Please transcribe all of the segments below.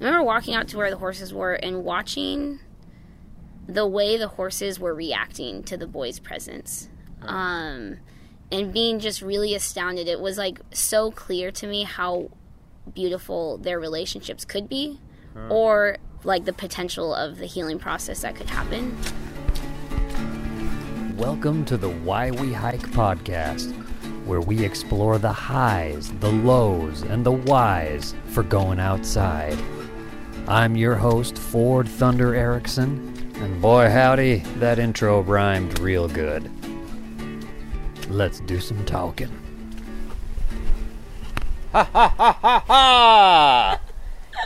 I remember walking out to where the horses were and watching the way the horses were reacting to the boy's presence. Um, and being just really astounded. It was like so clear to me how beautiful their relationships could be or like the potential of the healing process that could happen. Welcome to the Why We Hike podcast, where we explore the highs, the lows, and the whys for going outside. I'm your host, Ford Thunder Erickson, and boy howdy, that intro rhymed real good. Let's do some talking. Ha ha ha ha ha!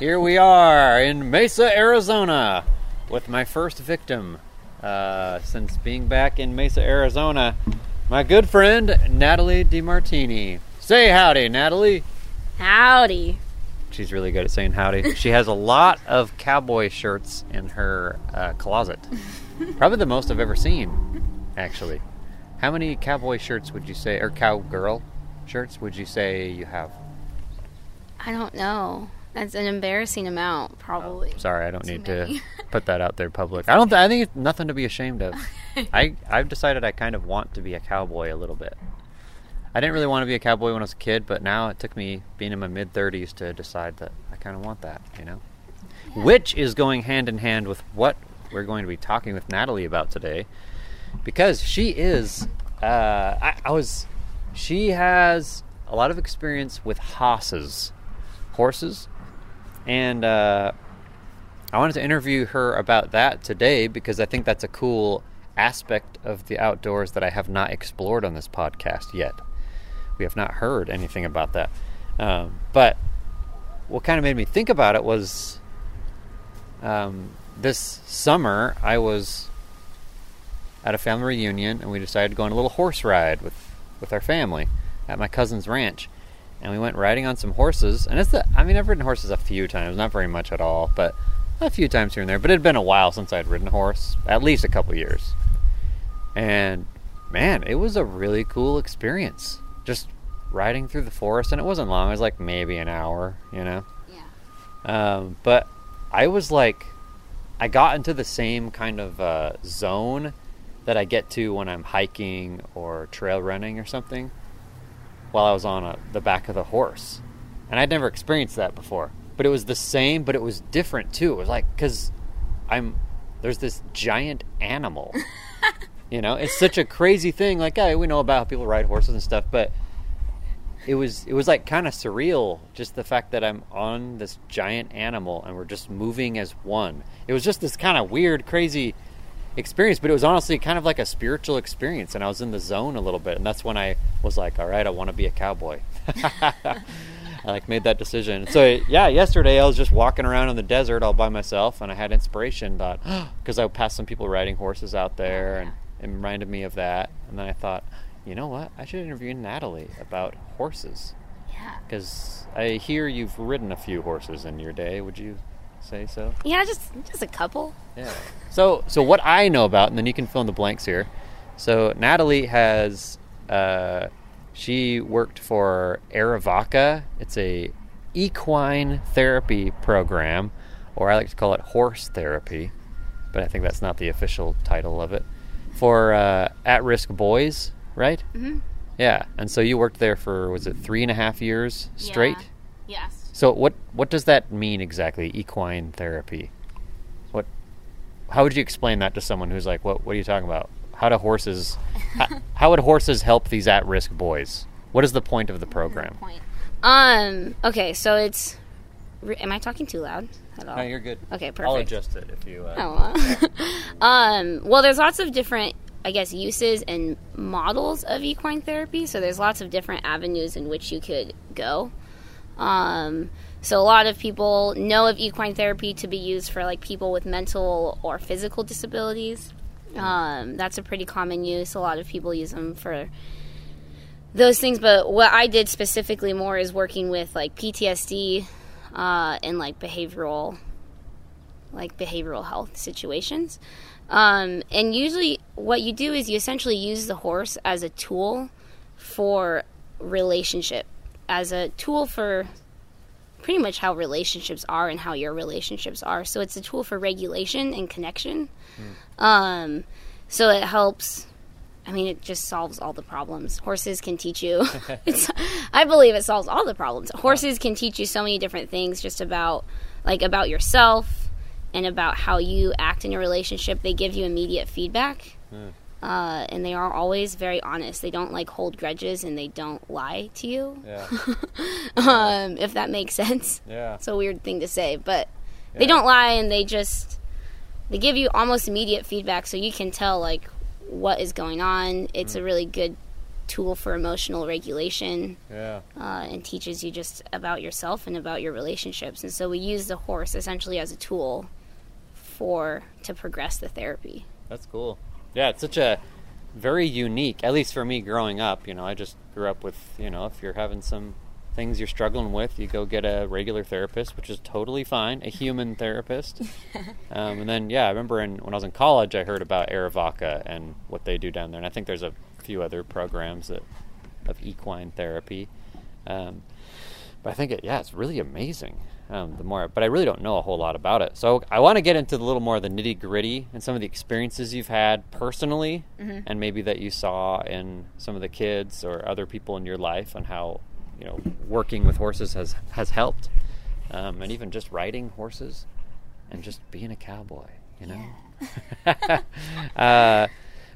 Here we are in Mesa, Arizona, with my first victim uh, since being back in Mesa, Arizona. My good friend Natalie DiMartini. Say howdy, Natalie. Howdy. She's really good at saying howdy. She has a lot of cowboy shirts in her uh, closet. Probably the most I've ever seen, actually. How many cowboy shirts would you say, or cowgirl shirts would you say you have? I don't know. That's an embarrassing amount, probably. Sorry, I don't Too need many. to put that out there public. I don't. Th- I think it's nothing to be ashamed of. I I've decided I kind of want to be a cowboy a little bit. I didn't really want to be a cowboy when I was a kid, but now it took me being in my mid thirties to decide that I kind of want that. You know, which is going hand in hand with what we're going to be talking with Natalie about today, because she is. Uh, I, I was. She has a lot of experience with hosses, horses, and uh, I wanted to interview her about that today because I think that's a cool aspect of the outdoors that I have not explored on this podcast yet. We have not heard anything about that. Um, but what kind of made me think about it was um, this summer I was at a family reunion and we decided to go on a little horse ride with, with our family at my cousin's ranch and we went riding on some horses. And it's the, I mean, I've ridden horses a few times, not very much at all, but a few times here and there. But it had been a while since I'd ridden a horse, at least a couple years. And man, it was a really cool experience. Just riding through the forest, and it wasn't long. It was like maybe an hour, you know. Yeah. Um, but I was like, I got into the same kind of uh, zone that I get to when I'm hiking or trail running or something while I was on a, the back of the horse. And I'd never experienced that before. But it was the same, but it was different too. It was like, because I'm, there's this giant animal. you know, it's such a crazy thing. Like, yeah, we know about how people ride horses and stuff, but it was it was like kind of surreal just the fact that I'm on this giant animal and we're just moving as one. It was just this kind of weird crazy experience, but it was honestly kind of like a spiritual experience and I was in the zone a little bit and that's when I was like, all right, I want to be a cowboy. I like made that decision. So yeah, yesterday I was just walking around in the desert all by myself and I had inspiration thought because I passed some people riding horses out there and it reminded me of that and then I thought, you know what? I should interview Natalie about horses Yeah. because I hear you've ridden a few horses in your day. Would you say so? Yeah, just just a couple. Yeah. So, so what I know about, and then you can fill in the blanks here. So Natalie has, uh, she worked for Arivaca. It's a equine therapy program, or I like to call it horse therapy, but I think that's not the official title of it. For uh, at-risk boys, right? Mm-hmm. Yeah. And so you worked there for was it three and a half years straight? Yes. So what what does that mean exactly? Equine therapy. What? How would you explain that to someone who's like, what What are you talking about? How do horses? how, how would horses help these at risk boys? What is the point of the program? Point. Um. Okay. So it's. Am I talking too loud at all? No, you're good. Okay, perfect. I'll adjust it if you. Uh, Oh. um, well, there's lots of different, I guess, uses and models of equine therapy. So there's lots of different avenues in which you could go. Um, so a lot of people know of equine therapy to be used for like people with mental or physical disabilities. Um, that's a pretty common use. A lot of people use them for those things. But what I did specifically more is working with like PTSD uh, and like behavioral like behavioral health situations. Um, and usually, what you do is you essentially use the horse as a tool for relationship, as a tool for pretty much how relationships are and how your relationships are. So it's a tool for regulation and connection. Um, so it helps. I mean, it just solves all the problems. Horses can teach you. it's, I believe it solves all the problems. Horses can teach you so many different things, just about like about yourself and about how you act in a relationship. They give you immediate feedback, uh, and they are always very honest. They don't like hold grudges and they don't lie to you. Yeah. um, if that makes sense. Yeah. It's a weird thing to say, but Yeah. they don't lie and they just they give you almost immediate feedback so you can tell like what is going on. It's a really good tool for emotional regulation Yeah. uh, and teaches you just about yourself and about your relationships. And so we use the horse essentially as a tool for to progress the therapy. That's cool. Yeah, it's such a very unique, at least for me growing up, you know, I just grew up with, you know, if you're having some things you're struggling with, you go get a regular therapist, which is totally fine, a human therapist. um, and then, yeah, I remember in, when I was in college, I heard about Arivaca and what they do down there. And I think there's a few other programs that of equine therapy. Um, but I think it, yeah, it's really amazing. Um, the more, but I really don't know a whole lot about it. So I want to get into a little more of the nitty gritty and some of the experiences you've had personally, and maybe that you saw in some of the kids or other people in your life, and how you know working with horses has has helped, um, and even just riding horses, and just being a cowboy. You know. uh,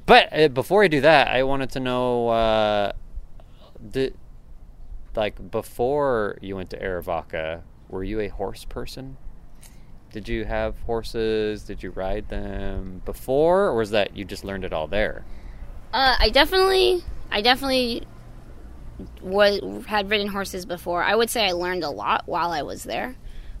but uh, before I do that, I wanted to know, uh, did like before you went to Arivaca, were you a horse person? Did you have horses? Did you ride them before, or was that you just learned it all there? Uh, I definitely, I definitely was had ridden horses before. I would say I learned a lot while I was there,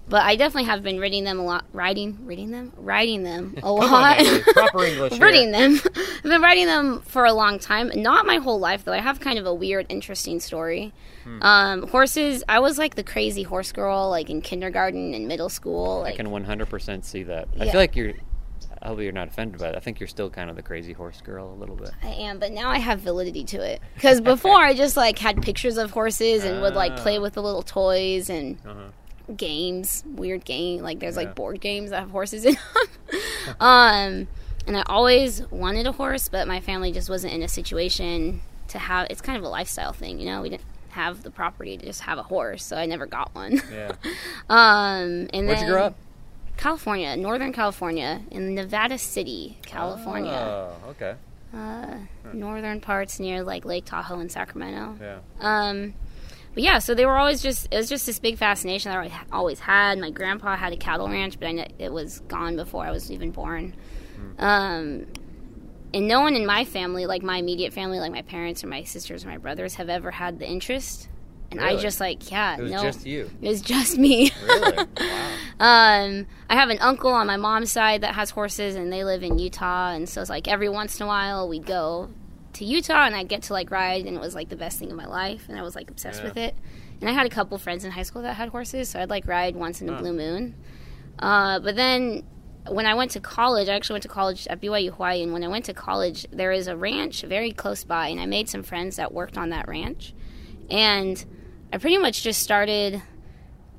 but I definitely have been riding them a lot. Riding, riding them, riding them a lot. proper English. riding them. I've been riding them for a long time. Not my whole life though. I have kind of a weird, interesting story. Hmm. Um, horses. I was like the crazy horse girl, like in kindergarten and middle school. I can 100% see that. I feel like you're. I hope you're not offended by it. I think you're still kind of the crazy horse girl a little bit. I am, but now I have validity to it. Because before I just like had pictures of horses and would like play Ah. with the little toys and Uh-huh. games, weird game. Like there's Yeah. like board games that have horses in them. um, and I always wanted a horse, but my family just wasn't in a situation to have. It's kind of a lifestyle thing, you know. We didn't have the property to just have a horse, so I never got one. Yeah. um, and Where'd then you grow up? California, Northern California, in Nevada City, California. Oh, okay. uh, northern parts near like Lake Tahoe and Sacramento. Yeah. Um, but yeah, so they were always just it was just this big fascination that I always had. My grandpa had a cattle ranch, but I kn- it was gone before I was even born. Hmm. Um, and no one in my family, like my immediate family, like my parents or my sisters or my brothers, have ever had the interest. And I just like, yeah, It was no, just you. it was just me. Really? wow. Um, I have an uncle on my mom's side that has horses, and they live in Utah. And so it's like every once in a while we'd go to Utah, and I'd get to like ride, and it was like the best thing in my life, and I was like obsessed Yeah. with it. And I had a couple friends in high school that had horses, so I'd like ride once in a Huh. blue moon. Uh, but then when I went to college, I actually went to college at BYU Hawaii, and when I went to college, there is a ranch very close by, and I made some friends that worked on that ranch, and I pretty much just started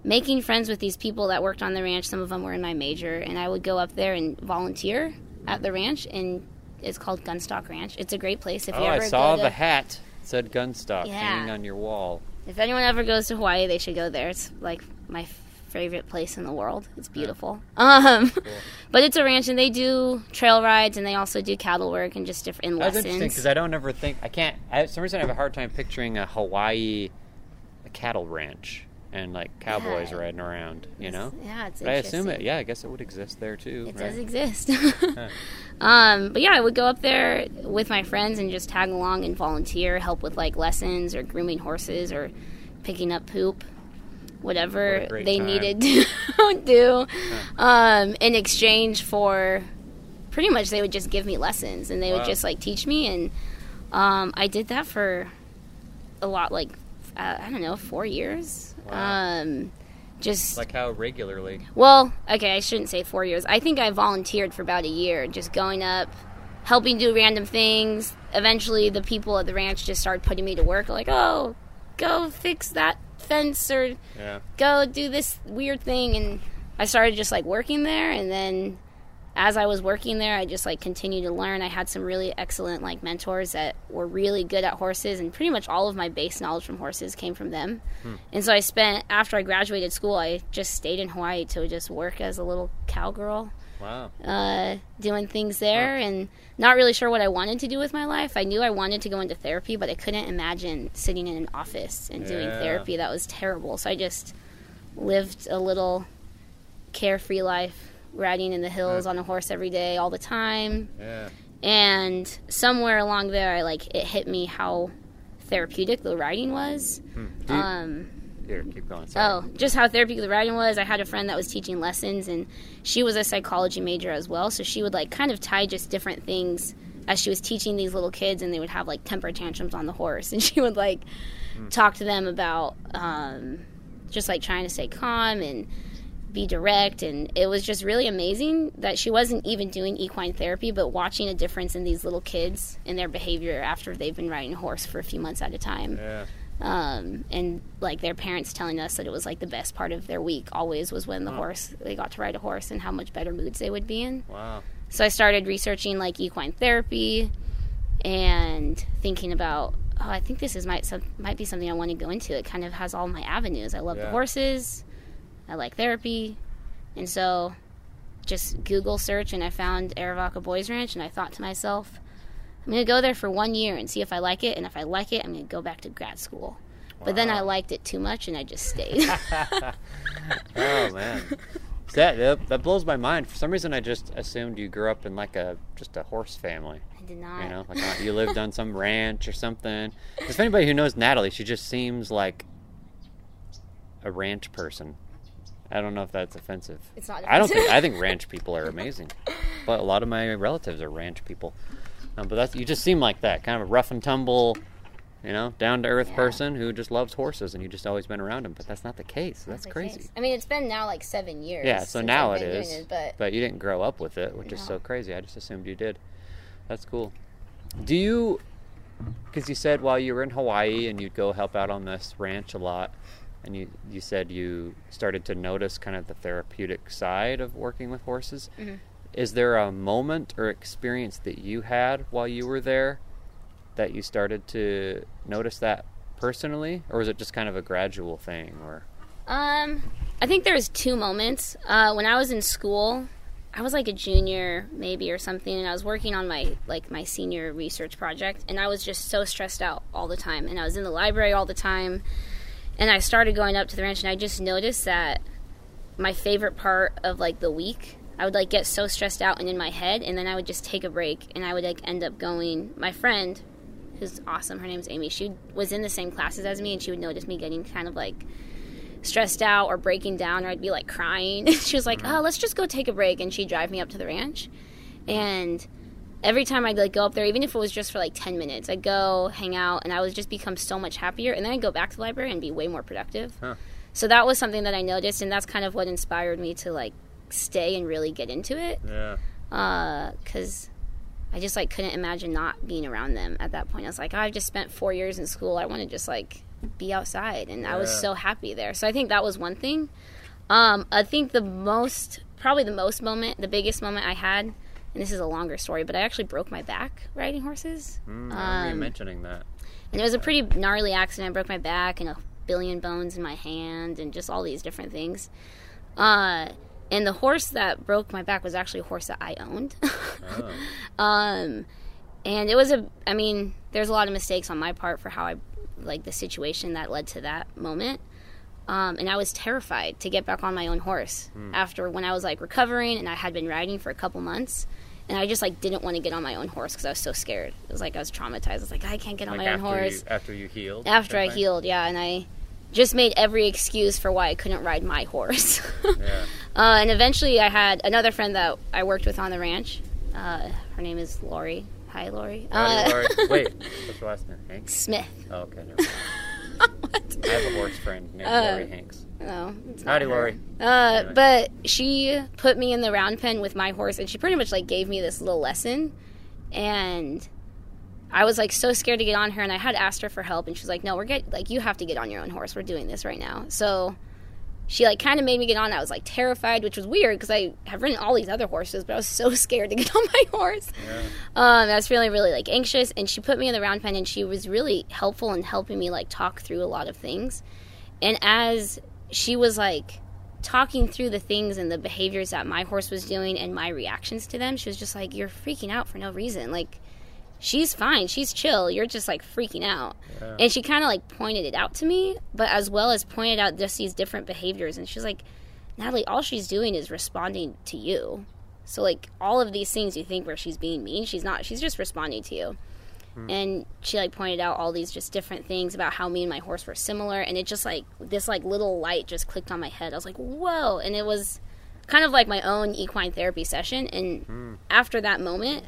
making friends with these people that worked on the ranch. Some of them were in my major, and I would go up there and volunteer at the ranch, and it's called Gunstock Ranch. It's a great place if Oh, you I ever saw go to, the hat. It said Gunstock Yeah. hanging on your wall. If anyone ever goes to Hawaii, they should go there. It's like my favorite place in the world. It's beautiful. Um, but it's a ranch, and they do trail rides, and they also do cattle work and just different and That's interesting because I don't ever think I can't. I, for some reason, I have a hard time picturing a Hawaii cattle ranch and like cowboys Yeah. riding around. You know, yeah, it's but I assume it. Yeah, I guess it would exist there too. It right? does exist. um, but yeah, I would go up there with my friends and just tag along and volunteer, help with like lessons or grooming horses or picking up poop, whatever What they time. needed to do. Um, in exchange for pretty much they would just give me lessons and they Wow. would just like teach me and um, I did that for a lot like uh, I don't know four years. Wow. Um, just Like how regularly? well, okay, I shouldn't say four years. I think I volunteered for about a year, just going up, helping do random things. Eventually, the people at the ranch just started putting me to work, like, oh, go fix that fence or Yeah. go do this weird thing and I started just like working there and then as I was working there I just like continued to learn. I had some really excellent like mentors that were really good at horses and pretty much all of my base knowledge from horses came from them. And so I spent after I graduated school I just stayed in Hawaii to just work as a little cowgirl Wow. uh, doing things there and not really sure what I wanted to do with my life. I knew I wanted to go into therapy, but I couldn't imagine sitting in an office and doing therapy. That was terrible. So I just lived a little carefree life, riding in the hills on a horse every day, all the time. Yeah. And somewhere along there, I like it hit me how therapeutic the riding was. Do you- Um, here, keep going. Sorry. Oh, just how therapeutic the riding was. I had a friend that was teaching lessons, and she was a psychology major as well. So she would like kind of tie just different things as she was teaching these little kids, and they would have like temper tantrums on the horse, and she would like talk to them about um, just like trying to stay calm and be direct. And it was just really amazing that she wasn't even doing equine therapy, but watching a difference in these little kids and their behavior after they've been riding a horse for a few months at a time Yeah. um, and like their parents telling us that it was like the best part of their week always was when the horse they got to ride a horse and how much better moods they would be in Wow. so i started researching like equine therapy and thinking about oh i think this is might some, might be something i want to go into it kind of has all my avenues i love the horses i like therapy and so just google search and i found Arivaca boys ranch and i thought to myself i'm going to go there for one year and see if i like it and if i like it i'm going to go back to grad school but then I liked it too much and I just stayed. Oh man. That, that blows my mind. For some reason, I just assumed you grew up in like a just a horse family. I did not. You know, like uh, you lived on some ranch or something. Because if anybody who knows Natalie, she just seems like a ranch person. I don't know if that's offensive. It's not I don't think. I think ranch people are amazing, but a lot of my relatives are ranch people. Um, but that's you just seem like that kind of a rough and tumble, you know, down to earth Yeah. person who just loves horses, and you just always been around them. But that's not the case. That's the crazy. case. I mean, it's been now like seven years. Yeah, so now it is. it, but but you didn't grow up with it, which is so crazy. I just assumed you did. That's cool. Do you? Because you said while you were in Hawaii and you'd go help out on this ranch a lot, and you you said you started to notice kind of the therapeutic side of working with horses. Mm-hmm. Is there a moment or experience that you had while you were there that you started to notice that personally, or was it just kind of a gradual thing? Or Um, I think there's two moments. Uh, when I was in school, I was like a junior maybe or something, and I was working on my like my senior research project, and I was just so stressed out all the time, and I was in the library all the time, and I started going up to the ranch, and I just noticed that my favorite part of like the week. I would like get so stressed out and in my head, and then I would just take a break, and I would like end up going. My friend, who's awesome, her name's Amy. She was in the same classes as me, and she would notice me getting kind of like stressed out or breaking down or I'd be like crying. she was like, mm-hmm. "Oh, let's just go take a break." And she'd drive me up to the ranch. And every time I'd like go up there, even if it was just for like 10 minutes, I'd go hang out and I would just become so much happier and then I'd go back to the library and be way more productive. Huh. So that was something that I noticed and that's kind of what inspired me to like stay and really get into it yeah, uh cuz I just like couldn't imagine not being around them at that point. I was like, oh, I've just spent 4 years in school. I want to just like be outside and I was so happy there. So I think that was one thing. Um I think the most probably the most moment, the biggest moment I had and this is a longer story, but I actually broke my back riding horses. mm, I remember you Um, mentioning that. And it was a pretty gnarly accident. I broke my back and a billion bones in my hand and just all these different things. Uh, and the horse that broke my back was actually a horse that I owned. Oh. um, and it was a, I mean, there's a lot of mistakes on my part for how I, like the situation that led to that moment. Um, and I was terrified to get back on my own horse after when I was like recovering and I had been riding for a couple months. And I just like didn't want to get on my own horse because I was so scared. It was like I was traumatized. I was like, I can't get on Like my own horse you after you healed. after I thing? healed, yeah, and I just made every excuse for why I couldn't ride my horse. Yeah. uh, and eventually, I had another friend that I worked with on the ranch. Uh, her name is Lori. Hi, Lori. Howdy, Uh, Lori. Wait, what's your last name? Hanks. Smith. Oh, okay. I have a horse friend named Uh, Lori Hanks. No, it's not Howdy, her. Lori. Uh, Anyway. but she put me in the round pen with my horse, and she pretty much like gave me this little lesson, and I was like so scared to get on her, and I had asked her for help, and she's like, "No, we're get like you have to get on your own horse. We're doing this right now." So she like kind of made me get on. I was like terrified, which was weird because I have ridden all these other horses, but I was so scared to get on my horse. Yeah. Um, I was feeling really like anxious, and she put me in the round pen, and she was really helpful in helping me like talk through a lot of things. And as she was like talking through the things and the behaviors that my horse was doing and my reactions to them, she was just like, "You're freaking out for no reason. Like, she's fine. She's chill. You're just like freaking out." Yeah. And she kind of like pointed it out to me, but as well as pointed out just these different behaviors. And she's like, "Natalie, all she's doing is responding to you." So like all of these things you think where she's being mean, she's not. She's just responding to you. Hmm. And she like pointed out all these just different things about how me and my horse were similar, and it just like this like little light just clicked on my head. I was like, "Whoa!" And it was kind of like my own equine therapy session. And hmm. after that moment,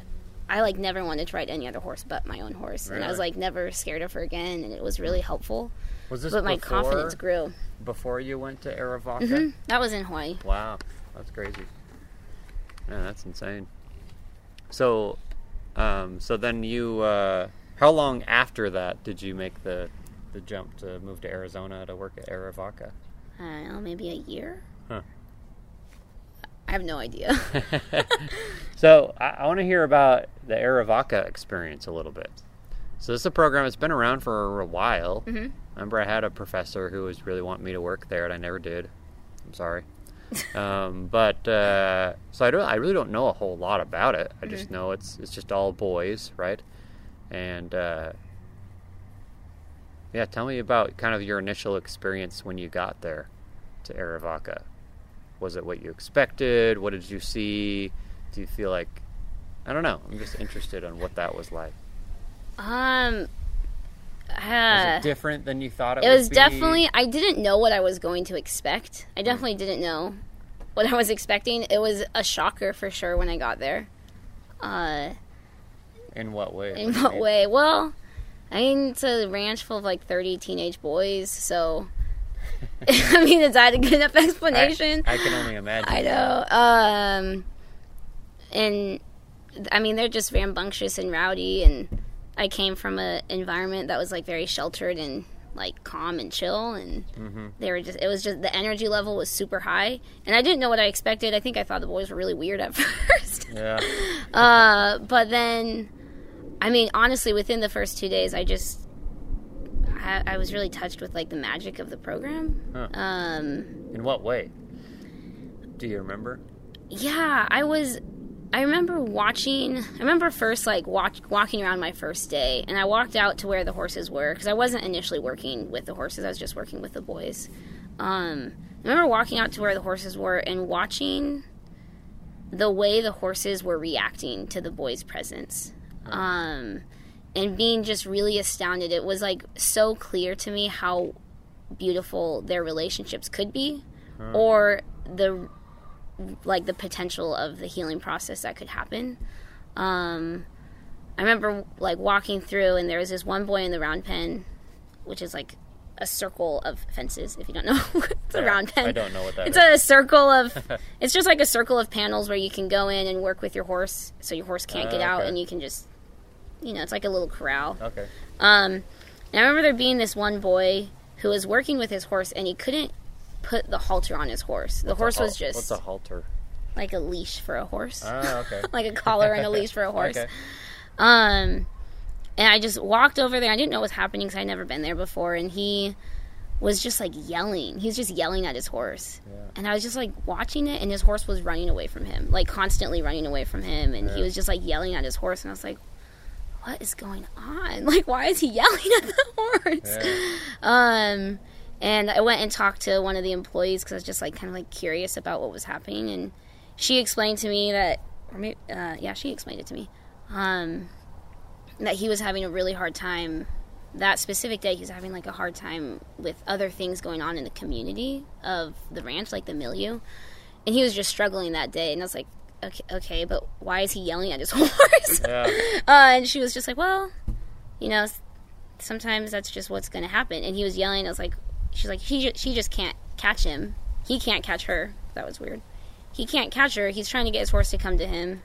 I like never wanted to ride any other horse but my own horse, and I was like never scared of her again, and it was really helpful. Was this But my confidence grew. before you went to Arivaca? Mhm. That was in Hawaii. Wow, that's crazy. Yeah, that's insane. So, um, so then you, uh, how long after that did you make the the jump to move to Arizona to work at Arivaca? I don't know, maybe a year. I have no idea. so I, I want to hear about the Arivaca experience a little bit. So this is a program that's been around for a while. Mhm. Remember, I had a professor who was really wanting me to work there, and I never did. I'm sorry. um, but uh, so I don't. I really don't know a whole lot about it. I just know it's it's just all boys, right? And uh, yeah, tell me about kind of your initial experience when you got there to Arivaca. Was it what you expected? What did you see? Do you feel like I don't know. I'm just interested on what that was like. um, Was uh, it different than you thought it, it would was be? definitely. I didn't know what I was going to expect. I definitely didn't know what I was expecting. It was a shocker for sure when I got there. Uh, In what way? in what way? Well, I mean, it's a ranch full of like 30 teenage boys, so. I mean, is that a good enough explanation? I, I can only imagine. I know. Um, and I mean, they're just rambunctious and rowdy. And I came from an environment that was like very sheltered and like calm and chill. And hmm they were just, it was just the energy level was super high. And I didn't know what I expected. I think I thought the boys were really weird at first. Yeah. uh, but then, I mean, honestly, within the first two days, I just. I, I was really touched with like the magic of the program. Huh. Um, In what way? Do you remember? yeah i was i remember watching i remember first like watch, walking around my first day and i walked out to where the horses were because i wasn't initially working with the horses i was just working with the boys um, i remember walking out to where the horses were and watching the way the horses were reacting to the boys presence um, and being just really astounded it was like so clear to me how beautiful their relationships could be or the like the potential of the healing process that could happen. Um, I remember like walking through, and there was this one boy in the round pen, which is like a circle of fences. If you don't know, it's a round pen. I don't know what that it's is. a circle of. it's just like a circle of panels where you can go in and work with your horse, so your horse can't Ah, get out, okay. and you can just, you know, it's like a little corral. Okay. Um, and I remember there being this one boy who was working with his horse, and he couldn't put the halter on his horse. The horse hal- was just What's a halter? like a leash for a horse, Ah, okay. like a collar and a leash for a horse. Okay. Um, and I just walked over there. I didn't know what was happening because I'd never been there before, and he was just like yelling. He was just yelling at his horse. Yeah. And I was just like watching it, and his horse was running away from him, like constantly running away from him. And he was just like yelling at his horse, and I was like, "What is going on? Like, why is he yelling at the horse?" Yeah. Um, and I went and talked to one of the employees because I was just like kind of like curious about what was happening, and she explained to me that, or maybe, uh, yeah, she explained it to me, um, that he was having a really hard time. That specific day, he was having like a hard time with other things going on in the community of the ranch, like the milieu, and he was just struggling that day. And I was like, okay, okay, but why is he yelling at his horse? Yeah. Uh, and she was just like, well, you know, sometimes that's just what's going to happen. And he was yelling. I was like, she's like, he ju- she just can't catch him. He can't catch her. That was weird. He can't catch her. He's trying to get his horse to come to him,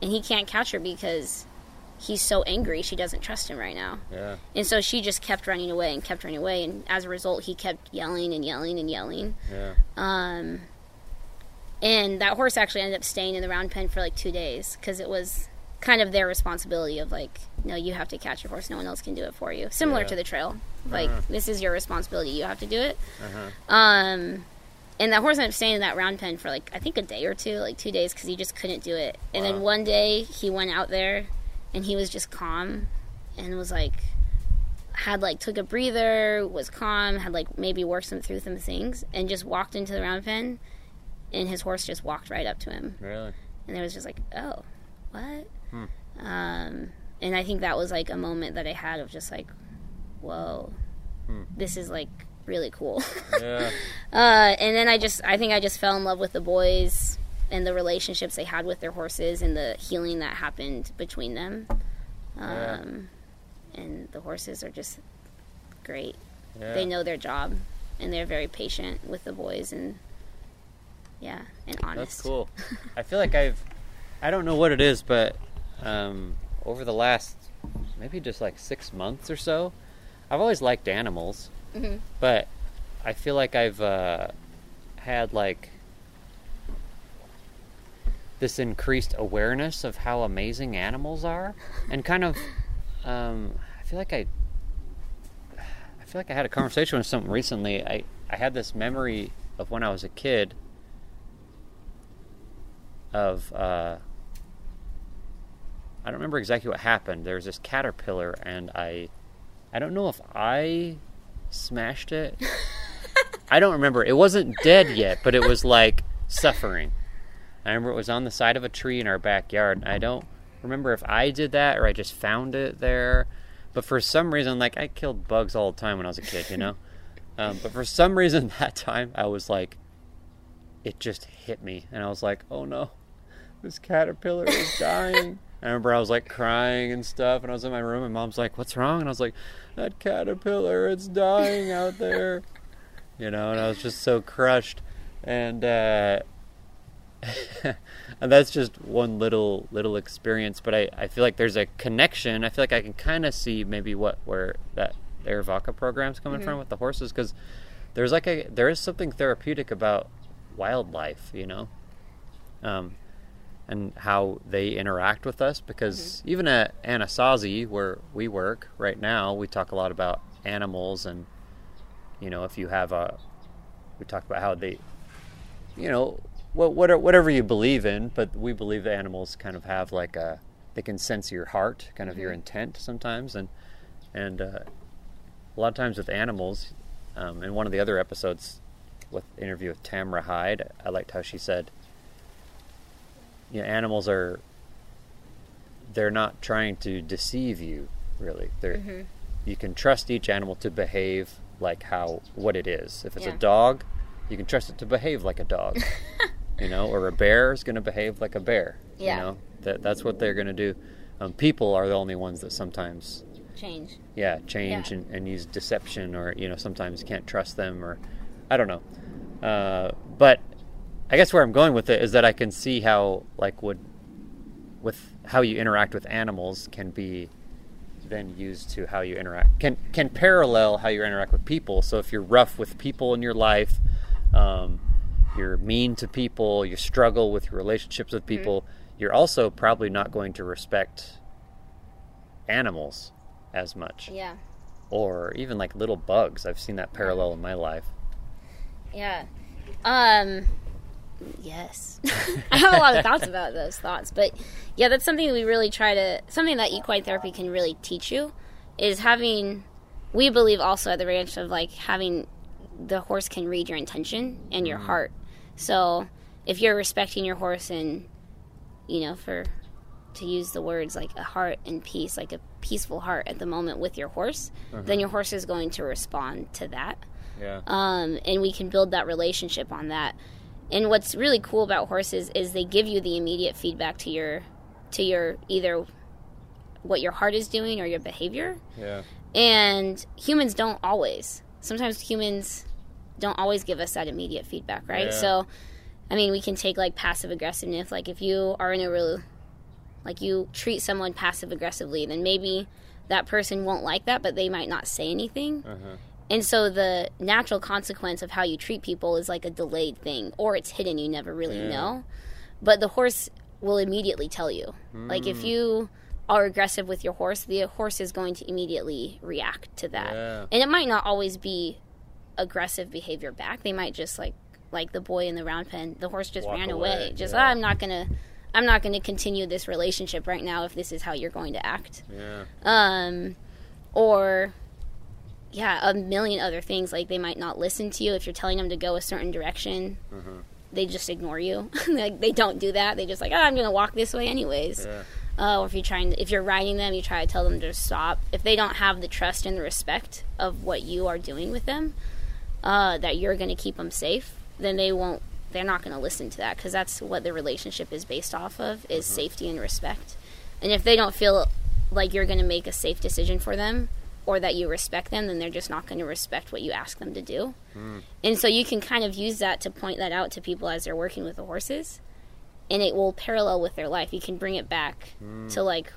and he can't catch her because he's so angry she doesn't trust him right now. Yeah. And so she just kept running away and kept running away, and as a result, he kept yelling and yelling and yelling. Yeah. Um, and that horse actually ended up staying in the round pen for like two days because it was kind of their responsibility of like, no, you have to catch your horse. No one else can do it for you. Similar Yeah. to the trail, like Uh-huh. this is your responsibility. You have to do it. Uh-huh. Um, and that horse ended up staying in that round pen for like I think a day or two, like two days, because he just couldn't do it. And then one day he went out there, and he was just calm, and was like had like took a breather, was calm, had like maybe worked some through some things, and just walked into the round pen, and his horse just walked right up to him, Really? and it was just like, oh, what? Hmm. Um, and I think that was like a moment that I had of just like, whoa, Hmm. this is like really cool. Yeah. Uh, and then I just, I think I just fell in love with the boys and the relationships they had with their horses and the healing that happened between them. Yeah. Um, and the horses are just great. yeah. They know their job and they're very patient with the boys and yeah, and honest. That's cool. I feel like I've, I don't know what it is, but um, over the last maybe just like six months or so, I've always liked animals, Mhm. but I feel like I've uh, had like this increased awareness of how amazing animals are, and kind of, um, I feel like I, I feel like I had a conversation with someone recently. I I had this memory of when I was a kid of uh, I don't remember exactly what happened. There was this caterpillar, and I I don't know if I smashed it. I don't remember. It wasn't dead yet, but it was like suffering. I remember it was on the side of a tree in our backyard. I don't remember if I did that or I just found it there. But for some reason, like I killed bugs all the time when I was a kid, you know. um, but for some reason, that time I was like, it just hit me, and I was like, oh no, this caterpillar is dying. I remember I was like crying and stuff, and I was in my room, and mom's like, "What's wrong?" And I was like, "That caterpillar, it's dying out there," you know. And I was just so crushed, and uh, and that's just one little little experience. But I, I feel like there's a connection. I feel like I can kind of see maybe what where that Arivaca program's coming from with the horses because there's like a there is something therapeutic about wildlife, you know. Um, and how they interact with us because even at Anasazi where we work right now we talk a lot about animals and you know if you have a we talk about how they you know what what whatever you believe in but we believe that animals kind of have like a they can sense your heart kind of your intent sometimes and and uh, a lot of times with animals um, in one of the other episodes with interview with Tamra Hyde I liked how she said you know, animals are they're not trying to deceive you really they're you can trust each animal to behave like how what it is if it's Yeah. a dog you can trust it to behave like a dog you know or a bear is going to behave like a bear Yeah. you know that that's what they're going to do um, people are the only ones that sometimes Change. yeah change Yeah. And, and use deception or you know sometimes you can't trust them or i don't know uh, but i guess where i'm going with it is that i can see how like would with how you interact with animals can be then used to how you interact can can parallel how you interact with people. So if you're rough with people in your life um, you're mean to people you struggle with your relationships with people you're also probably not going to respect animals as much. Yeah. or even like little bugs. I've seen that parallel in my life. Yeah. Um yes. I have a lot of thoughts about those thoughts, but yeah, that's something we really try to something that equine therapy can really teach you is having we believe also at the ranch of like having the horse can read your intention and your heart. So, if you're respecting your horse and you know, for to use the words like a heart and peace, like a peaceful heart at the moment with your horse, then your horse is going to respond to that yeah um, and we can build that relationship on that. And what's really cool about horses is they give you the immediate feedback to your to your either what your heart is doing or your behavior. yeah And humans don't always. Sometimes humans don't always give us that immediate feedback, right? Yeah. So, I mean, we can take like passive aggressiveness. Like if you are in a really like you treat someone passive aggressively, then maybe that person won't like that, but they might not say anything. Uh-huh. And so the natural consequence of how you treat people is like a delayed thing, or it's hidden, you never really Yeah. know. But the horse will immediately tell you. Like Hmm. if you are aggressive with your horse, the horse is going to immediately react to that. Yeah. And it might not always be aggressive behavior back. They might just like like the boy in the round pen, the horse just Walk ran away, away. Just yeah. "Ah, I'm not gonna I'm not gonna continue this relationship right now if this is how you're going to act Yeah. um, or yeah, a million other things. Like they might not listen to you if you're telling them to go a certain direction. Mhm. They just ignore you. like they don't do that. They just like, oh, I'm gonna walk this way anyways. Yeah. Uh, or if you're trying, if you're riding them, you try to tell them to stop. If they don't have the trust and the respect of what you are doing with them, uh, that you're going to keep them safe, then they won't. They're not going to listen to that because that's what the relationship is based off of is safety and respect. And if they don't feel like you're going to make a safe decision for them or that you respect them, then they're just not going to respect what you ask them to do. Hmm. And so you can kind of use that to point that out to people as they're working with the horses and it will parallel with their life. You can bring it back hmm. to like,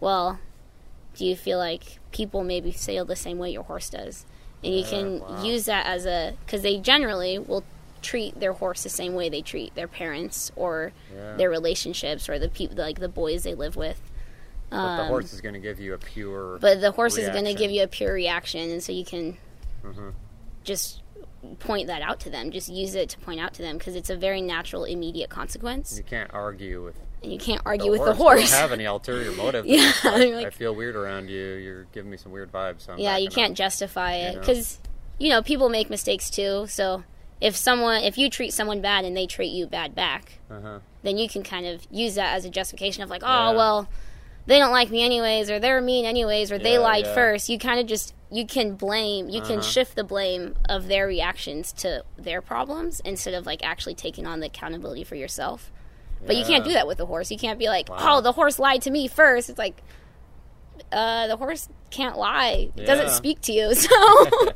well, do you feel like people maybe sail the same way your horse does? And you Yeah, can wow. use that as a because they generally will treat their horse the same way they treat their parents or Yeah. their relationships or the people like the boys they live with. But the Um, horse is going to give you a pure. but the horse is going to reaction. give you a pure reaction, and so you can Mhm. just point that out to them. Just use it to point out to them because it's a very natural, immediate consequence, You can't argue with and you can't the argue with horse. the horse. You don't have any ulterior motive. Yeah, It's like, I feel weird around you. You're giving me some weird vibes. So yeah, you can't up. justify it know? because you know people make mistakes too. So if someone, if you treat someone bad and they treat you bad back, Uh-huh. then you can kind of use that as a justification of like, oh Yeah. well, they don't like me anyways, or they're mean anyways, or they lied yeah. first. You kind of just you can blame, you can Uh-huh. shift the blame of their reactions to their problems instead of like actually taking on the accountability for yourself. But you can't do that with the horse. You can't be like, Wow. oh, the horse lied to me first. It's like. Uh, the horse can't lie. It doesn't speak to you, so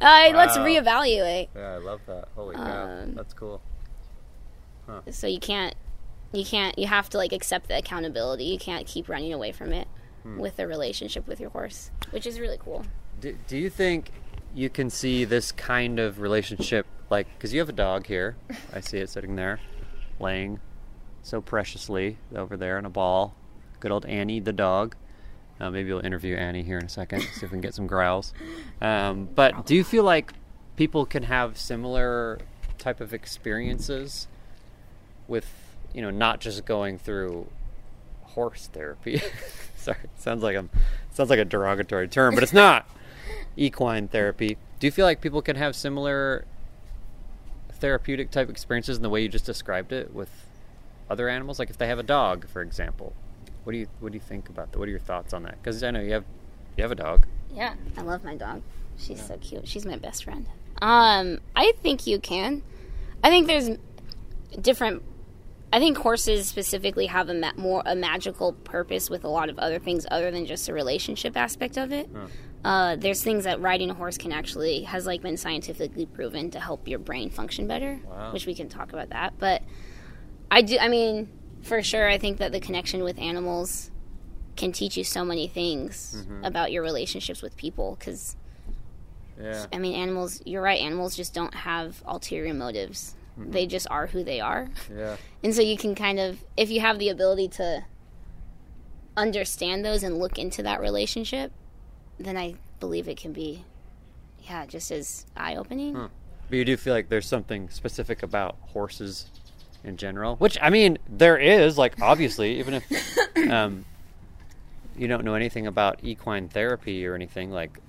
uh, let's Wow. reevaluate. Yeah, I love that. Holy cow, Um, that's cool. so you can't you can't you have to like accept the accountability you can't keep running away from it Hmm. with the relationship with your horse which is really cool Do, do you think you can see this kind of relationship, like, because you have a dog here? I see it sitting there, laying so preciously over there in a ball. Good old Annie, the dog. Uh, maybe we'll interview Annie here in a second, see if we can get some growls. Um, but do you feel like people can have similar type of experiences with, you know, not just going through horse therapy? Sorry, sounds like I'm sounds like a derogatory term, but it's not. Equine therapy. Do you feel like people can have similar therapeutic type experiences in the way you just described it with other animals? Like if they have a dog, for example. What do you what do you think about that? What are your thoughts on that? Because I know you have you have a dog. yeah i love my dog she's so cute she's my best friend um i think you can i think there's different i think horses specifically have a ma- more a magical purpose with a lot of other things other than just the relationship aspect of it. Uh, there's things that riding a horse can actually has like been scientifically proven to help your brain function better Wow. which we can talk about that. But i do i mean for sure i think that the connection with animals can teach you so many things about your relationships with people because Yeah. i mean animals you're right animals just don't have ulterior motives they just are who they are Yeah. and so you can kind of if you have the ability to understand those and look into that relationship then i believe it can be yeah just as eye-opening But you do feel like there's something specific about horses in general, which I mean there is. Like obviously, even if um, you don't know anything about equine therapy or anything, like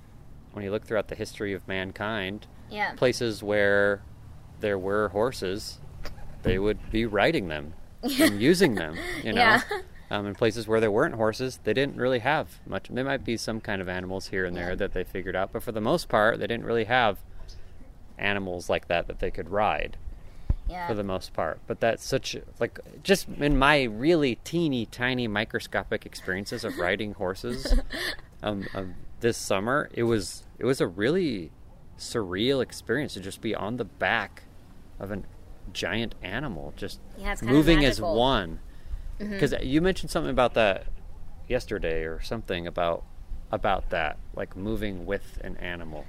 when you look throughout the history of mankind, yeah places where there were horses, they would be riding them and using them. You know, Yeah. um, in places where there weren't horses, they didn't really have much. There might be some kind of animals here and there Yeah. that they figured out, but for the most part, they didn't really have animals like that that they could ride yeah for the most part. But that's such like just in my really teeny tiny microscopic experiences of riding horses um, um, this summer, it was it was a really surreal experience to just be on the back of a giant animal, just Yeah, moving as one. Mm-hmm. because you mentioned something about that yesterday or something about about that, like moving with an animal.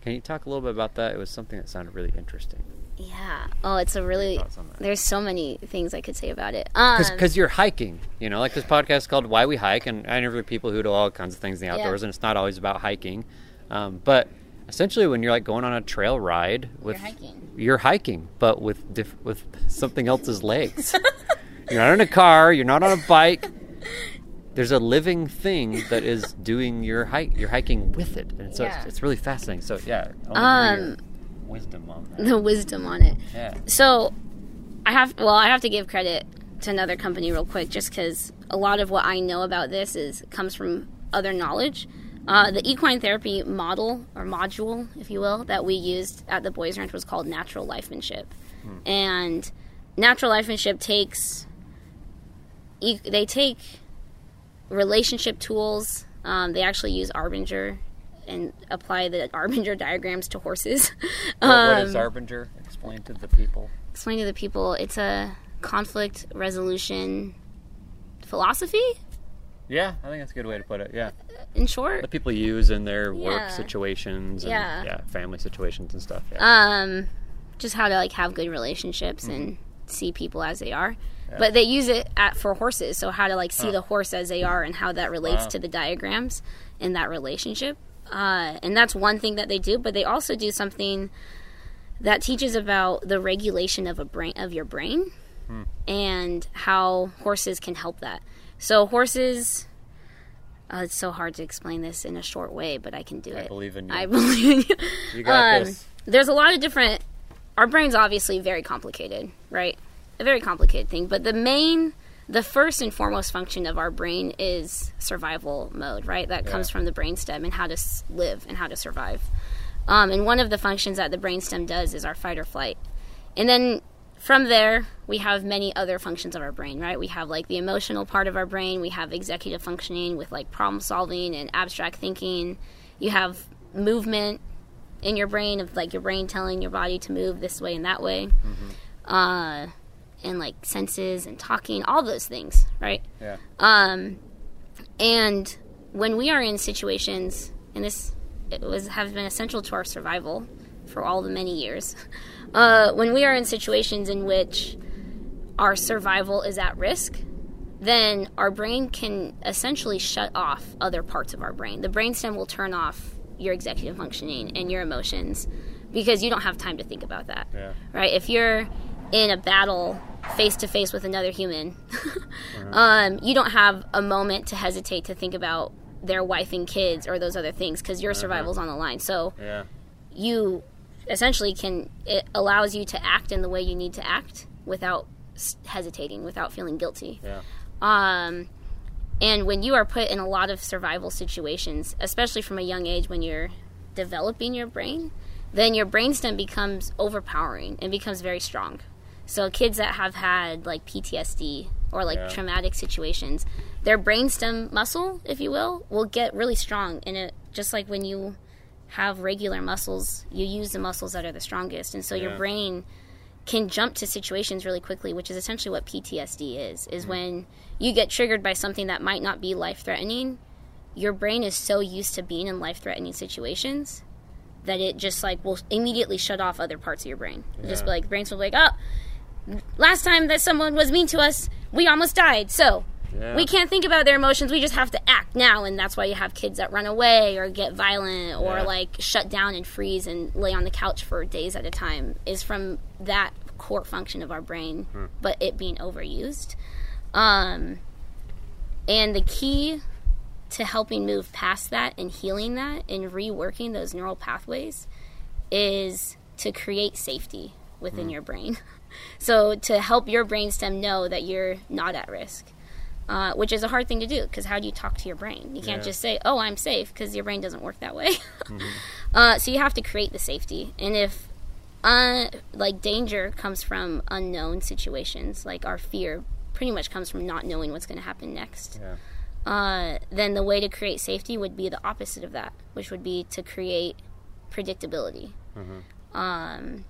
Can you talk a little bit about that? It was something that sounded really interesting. Yeah. Oh, it's a really. thoughts on that? There's so many things I could say about it. Um, Because you're hiking, you know, like this podcast is called Why We Hike, and I interview people who do all kinds of things in the Yeah. outdoors, and it's not always about hiking. Um, but essentially, when you're like going on a trail ride with hiking. you're hiking, but with diff- with something else's legs. you're not in a car. You're not on a bike. There's a living thing that is doing your hike. You're hiking with it, and so Yeah. it's, it's really fascinating. So yeah, I wanna hear your Um, wisdom on that. the wisdom on it. Yeah. So, I have well, I have to give credit to another company real quick, just because a lot of what I know about this is comes from other knowledge. Uh, the equine therapy model or module, if you will, that we used at the Boys Ranch was called Natural Lifemanship, and Natural Lifemanship takes they take relationship tools. Um, they actually use Arbinger and apply the Arbinger diagrams to horses. What- what is Um, Arbinger? Explain to the people. explain to the people it's a conflict resolution philosophy Yeah, I think that's a good way to put it. Yeah. in short that people use in their work Yeah. situations and Yeah. yeah. family situations and stuff. Yeah. um just how to like have good relationships and see people as they are but they use it at for horses so how to like see the horse as they are and how that relates Wow. to the diagrams in that relationship uh, and that's one thing that they do but they also do something that teaches about the regulation of a brain of your brain and how horses can help that so horses uh, it's so hard to explain this in a short way but i can do I it. believe in you. i believe in you. You got um, this. there's a lot of different our brain's obviously very complicated right? A very complicated thing but the main the first and foremost function of our brain is survival mode right? That comes from the brainstem and how to live and how to survive. Um, and one of the functions that the brainstem does is our fight or flight. And then from there we have many other functions of our brain right? We have like the emotional part of our brain. We have executive functioning with like problem solving and abstract thinking. You have movement in your brain of like your brain telling your body to move this way and that way. Uh, and like senses and talking all those things right? Yeah. um, and when we are in situations, and this it was has been essential to our survival for all the many years, uh, when we are in situations in which our survival is at risk, then our brain can essentially shut off other parts of our brain. The brainstem will turn off your executive functioning and your emotions because you don't have time to think about that Yeah. right? If you're in a battle face to face with another human, um, you don't have a moment to hesitate to think about their wife and kids or those other things because your survival's on the line. So Yeah. you essentially can it allows you to act in the way you need to act without hesitating, without feeling guilty. Yeah. Um, and when you are put in a lot of survival situations, especially from a young age when you're developing your brain, then your brainstem becomes overpowering and becomes very strong. So kids that have had like PTSD or like Yeah. traumatic situations, their brainstem muscle, if you will, will get really strong. And it just like when you have regular muscles, you use the muscles that are the strongest, and so your brain can jump to situations really quickly, which is essentially what PTSD is. Is mm-hmm. when you get triggered by something that might not be life threatening, your brain is so used to being in life threatening situations that it just like will immediately shut off other parts of your brain. It'll Just be like the brain's will be like, oh, last time that someone was mean to us, we almost died. So Yeah. we can't think about their emotions. We just have to act now, and that's why you have kids that run away or get violent or Yeah. like shut down and freeze and lay on the couch for days at a time. Is from that core function of our brain, Hmm. but it being overused. Um, and the key to helping move past that and healing that and reworking those neural pathways is to create safety within your brain. So to help your brainstem know that you're not at risk, uh, which is a hard thing to do because how do you talk to your brain? You can't Yeah. just say, "Oh, I'm safe," because your brain doesn't work that way. uh, so you have to create the safety, and if uh, like danger comes from unknown situations, like our fear pretty much comes from not knowing what's going to happen next Yeah. uh, then the way to create safety would be the opposite of that, which would be to create predictability. Um,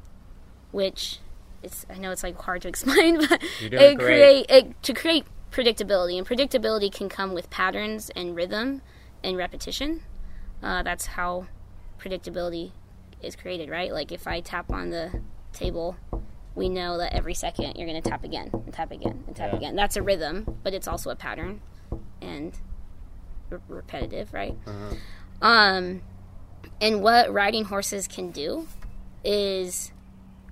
which it's I know it's like hard to explain, but it great. create it, to create predictability, and predictability can come with patterns and rhythm and repetition. Uh, that's how predictability is created, right? Like if I tap on the table, we know that every second you're going to tap again and tap again and tap Yeah. again. That's a rhythm, but it's also a pattern and re- repetitive, right? Uh-huh. Um, and what riding horses can do is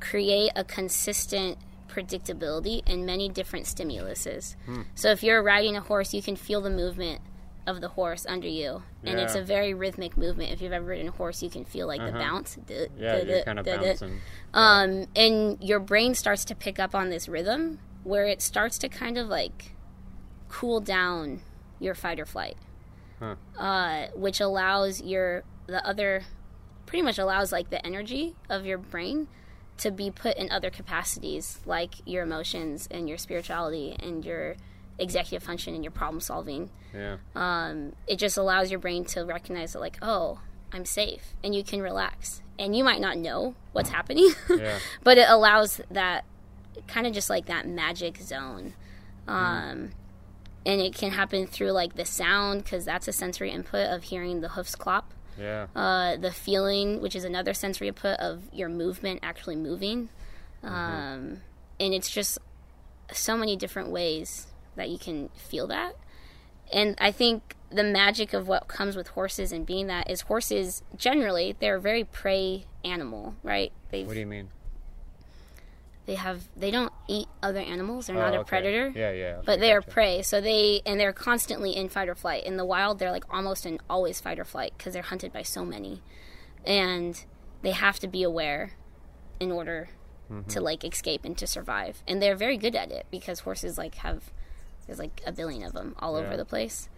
create a consistent predictability in many different stimuluses. Hmm. So if you're riding a horse, you can feel the movement of the horse under you, and it's a very rhythmic movement. If you've ever ridden a horse, you can feel like the Uh-huh. bounce. Duh, Yeah, duh, you're duh, kind of bouncing. Um, and your brain starts to pick up on this rhythm where it starts to kind of like cool down your fight or flight, Huh. uh, which allows your the other pretty much allows like the energy of your brain to be put in other capacities like your emotions and your spirituality and your executive function and your problem solving Yeah. um, it just allows your brain to recognize that like oh i'm safe and you can relax and you might not know what's happening Yeah. but it allows that kind of just like that magic zone um, and it can happen through like the sound because that's a sensory input of hearing the hoofs clop Yeah. uh, the feeling which is another sensory input of your movement actually moving um, and it's just so many different ways that you can feel that and i think the magic of what comes with horses and being that is horses generally they're a very prey animal right they What do you mean? They have they don't eat other animals they're Oh, not a okay. predator Yeah, yeah. but they are prey so they and they're constantly in fight or flight in the wild they're like almost in always fight or flight because they're hunted by so many and they have to be aware in order Mm-hmm. to like escape and to survive and they're very good at it because horses like have there's like a billion of them all Yeah. over the place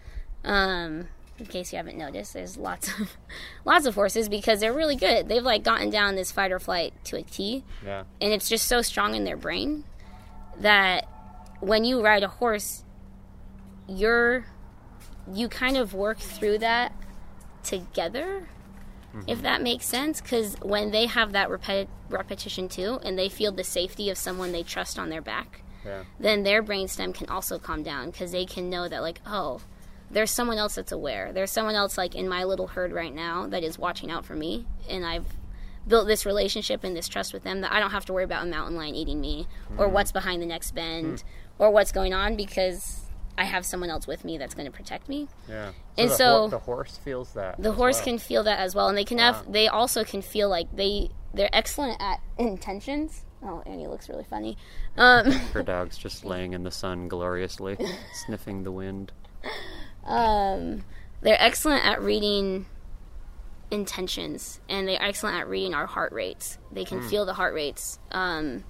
um in case you haven't noticed there's lots of lots of horses because they're really good they've like gotten down this fight or flight to a t Yeah. and it's just so strong in their brain that when you ride a horse you're you kind of work through that together if mm-hmm. that makes sense because when they have that repeti- repetition too and they feel the safety of someone they trust on their back Yeah. then their brainstem can also calm down because they can know that like oh there's someone else that's aware there's someone else like in my little herd right now that is watching out for me and i've built this relationship and this trust with them that i don't have to worry about a mountain lion eating me or what's behind the next bend or what's going on because i have someone else with me that's going to protect me Yeah. And the so- hor- the horse feels that. the horse well. can feel that as well and they can Wow. have they also can feel like they they're excellent at intentions oh annie looks really funny um Her dog's just laying in the sun gloriously, sniffing the wind. um, they're excellent at reading intentions and they're excellent at reading our heart rates. They can feel the heart rates. Um,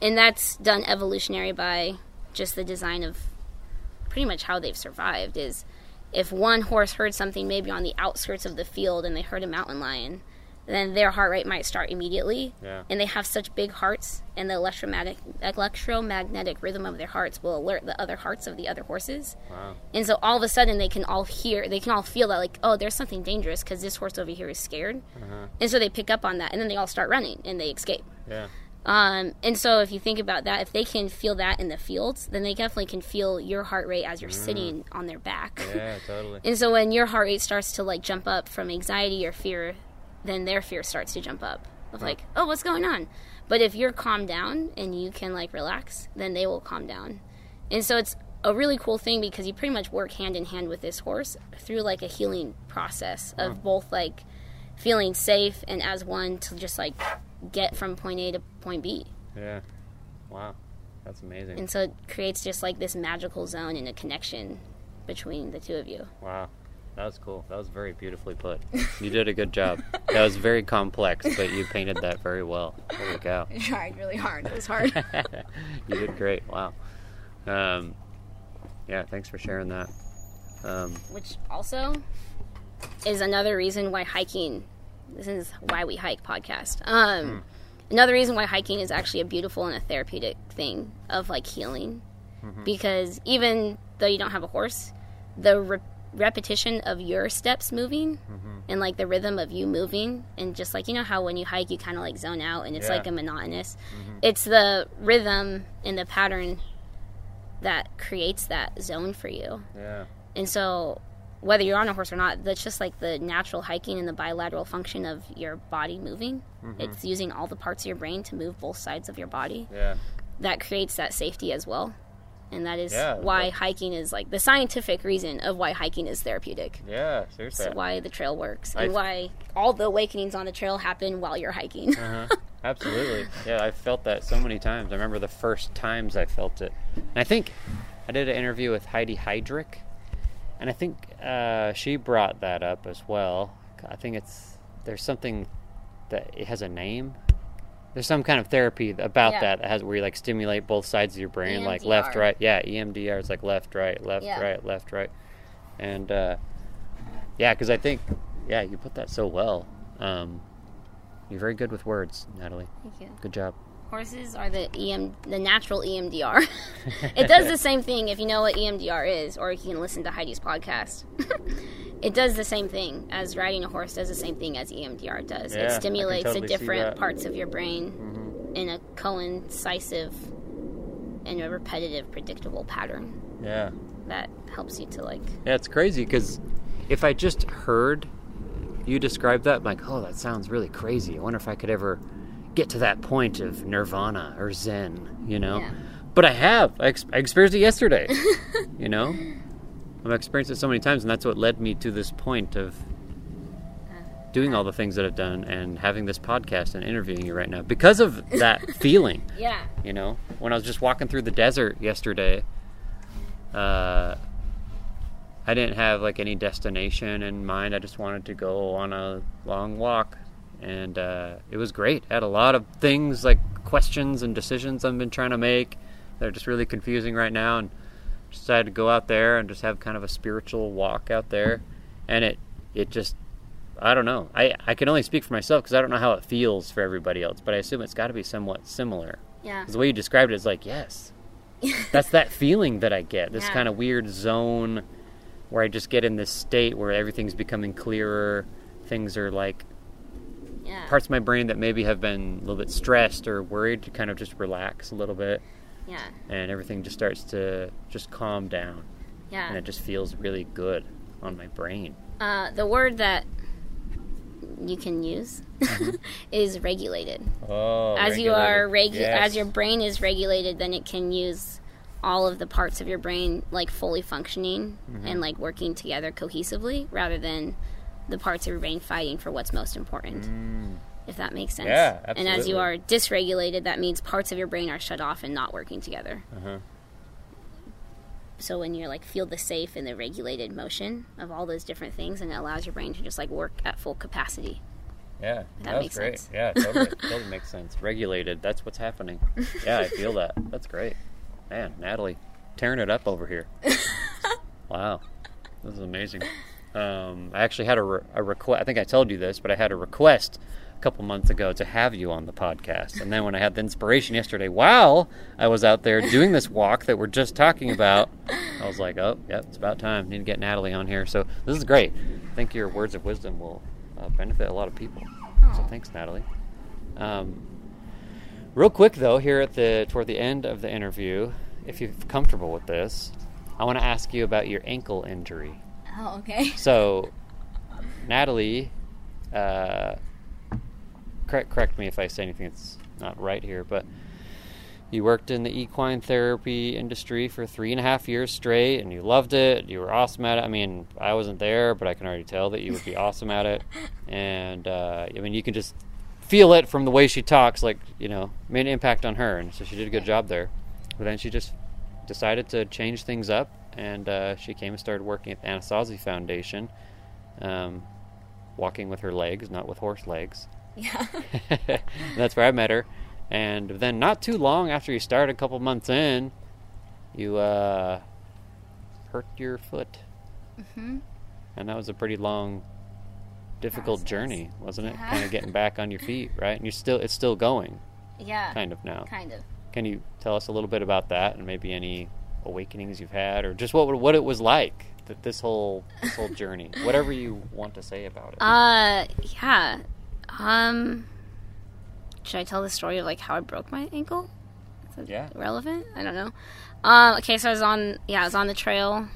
and that's done evolutionary by just the design of pretty much how they've survived is if one horse heard something maybe on the outskirts of the field and they heard a mountain lion then their heart rate might start immediately Yeah. and they have such big hearts and the electromagnetic electromagnetic rhythm of their hearts will alert the other hearts of the other horses Wow. and so all of a sudden they can all hear, they can all feel that like, oh, there's something dangerous because this horse over here is scared. Uh-huh. And so they pick up on that and then they all start running and they escape. Yeah. Um, and so if you think about that, if they can feel that in the fields, then they definitely can feel your heart rate as you're sitting on their back. Yeah. Totally. And so when your heart rate starts to like jump up from anxiety or fear, then their fear starts to jump up of like, oh, what's going on? But if you're calmed down and you can like relax, then they will calm down. And so it's a really cool thing because you pretty much work hand in hand with this horse through like a healing process of both like feeling safe and as one to just like get from point A to point B. Yeah. Wow. That's amazing. And so it creates just like this magical zone and a connection between the two of you. Wow. That was cool. That was very beautifully put. You did a good job. That was very complex, but you painted that very well. Holy cow. I tried really hard. It was hard. you did great. Wow. Um, yeah, thanks for sharing that. Um, which also is another reason why hiking this is why we hike podcast um another reason why hiking is actually a beautiful and a therapeutic thing of like healing because even though you don't have a horse the re- repetition of your steps moving and like the rhythm of you moving and just like you know how when you hike you kind of like zone out and it's Yeah. like a monotonous it's the rhythm and the pattern that creates that zone for you. Yeah. And so, whether you're on a horse or not, that's just like the natural hiking and the bilateral function of your body moving. Mm-hmm. It's using all the parts of your brain to move both sides of your body. Yeah. That creates that safety as well. And that is Yeah, why that- hiking is like the scientific reason of why hiking is therapeutic. Yeah. Seriously. It's why the trail works and I've- why all the awakenings on the trail happen while you're hiking. Uh-huh. Absolutely. Yeah, I felt that so many times. I remember the first times I felt it. And I think I did an interview with Heidi Heydrich, and I think uh, she brought that up as well. I think it's there's something that it has a name. There's some kind of therapy about Yeah. that that has where you like stimulate both sides of your brain, like left, right. Yeah, EMDR is like left, right, left, Yeah. right, left, right, and uh, yeah, because I think yeah, you put that so well. Um, you're very good with words, Natalie. Thank you. Good job. Horses are the EM, the natural EMDR. it does the same thing if you know what EMDR is, or you can listen to Heidi's podcast. it does the same thing as riding a horse does the same thing as EMDR does. Yeah, it stimulates totally the different. Mm-hmm. parts of your brain in a coincisive and a repetitive, predictable pattern Yeah. that helps you to like. Yeah, it's crazy because if I just heard you describe that, I'm like, oh, that sounds really crazy. I wonder if I could ever get to that point of nirvana or zen, you know? Yeah. But I have. I, ex- I experienced it yesterday, you know? I've experienced it so many times, and that's what led me to this point of doing all the things that I've done and having this podcast and interviewing you right now because of that feeling. Yeah. You know, when I was just walking through the desert yesterday, uh, I didn't have like any destination in mind. I just wanted to go on a long walk, and uh, it was great. I had a lot of things like questions and decisions I've been trying to make. They're just really confusing right now, and decided to go out there and just have kind of a spiritual walk out there, and it it just I don't know. I I can only speak for myself because I don't know how it feels for everybody else, but I assume it's got to be somewhat similar. Yeah. 'Cause the way you described it is like, yes, that's that feeling that I get. This Yeah. kind of weird zone where I just get in this state where everything's becoming clearer. Things are like Yeah. parts of my brain that maybe have been a little bit stressed or worried to kind of just relax a little bit, Yeah. and everything just starts to just calm down, Yeah. and it just feels really good on my brain. Uh, the word that you can use is regulated. Oh, as you are regu- as your brain is regulated, then it can use all of the parts of your brain like fully functioning Mm-hmm. and like working together cohesively, rather than the parts of your brain fighting for what's most important. If that makes sense. Mm. Yeah, And as you are dysregulated, that means parts of your brain are shut off and not working together. Uh-huh. So when you're like feel the safe and the regulated motion of all those different things, and it allows your brain to just like work at full capacity. Yeah, that makes great. sense. Yeah, totally, totally makes sense. Regulated. That's what's happening. Yeah, I feel that. That's great. Man, Natalie, tearing it up over here. wow, this is amazing. Um, I actually had a, re- a request. I think I told you this, but I had a request a couple months ago to have you on the podcast. And then when I had the inspiration yesterday, while I was out there doing this walk that we're just talking about, I was like, oh, yep, it's about time. Need to get Natalie on here. So this is great. I think your words of wisdom will uh, benefit a lot of people. So thanks, Natalie. Um, real quick though, here at the toward the end of the interview, if you're comfortable with this, I want to ask you about your ankle injury. Oh, okay. So, Natalie, uh, correct, correct me if I say anything that's not right here, but you worked in the equine therapy industry for three and a half years straight, and you loved it. You were awesome at it. I mean, I wasn't there, but I can already tell that you would be awesome at it. And uh, I mean, you can just feel it from the way she talks. Like you know, made an impact on her, and so she did a good job there. But then she just decided to change things up, and uh, she came and started working at the Anasazi Foundation, um, walking with her legs, not with horse legs. Yeah. That's where I met her. And then, not too long after you started, a couple months in, you uh, hurt your foot, Mm-hmm. and that was a pretty long, difficult Process. journey, wasn't it? Yeah. Kind of getting back on your feet, right? And you're still, it's still going, Yeah. kind of now. Kind of. Can you tell us a little bit about that, and maybe any awakenings you've had, or just what what it was like that this whole this whole journey, whatever you want to say about it. Uh, yeah. Um, should I tell the story of like how I broke my ankle? Is that Yeah. relevant? I don't know. Um, okay, so I was on yeah, I was on the trail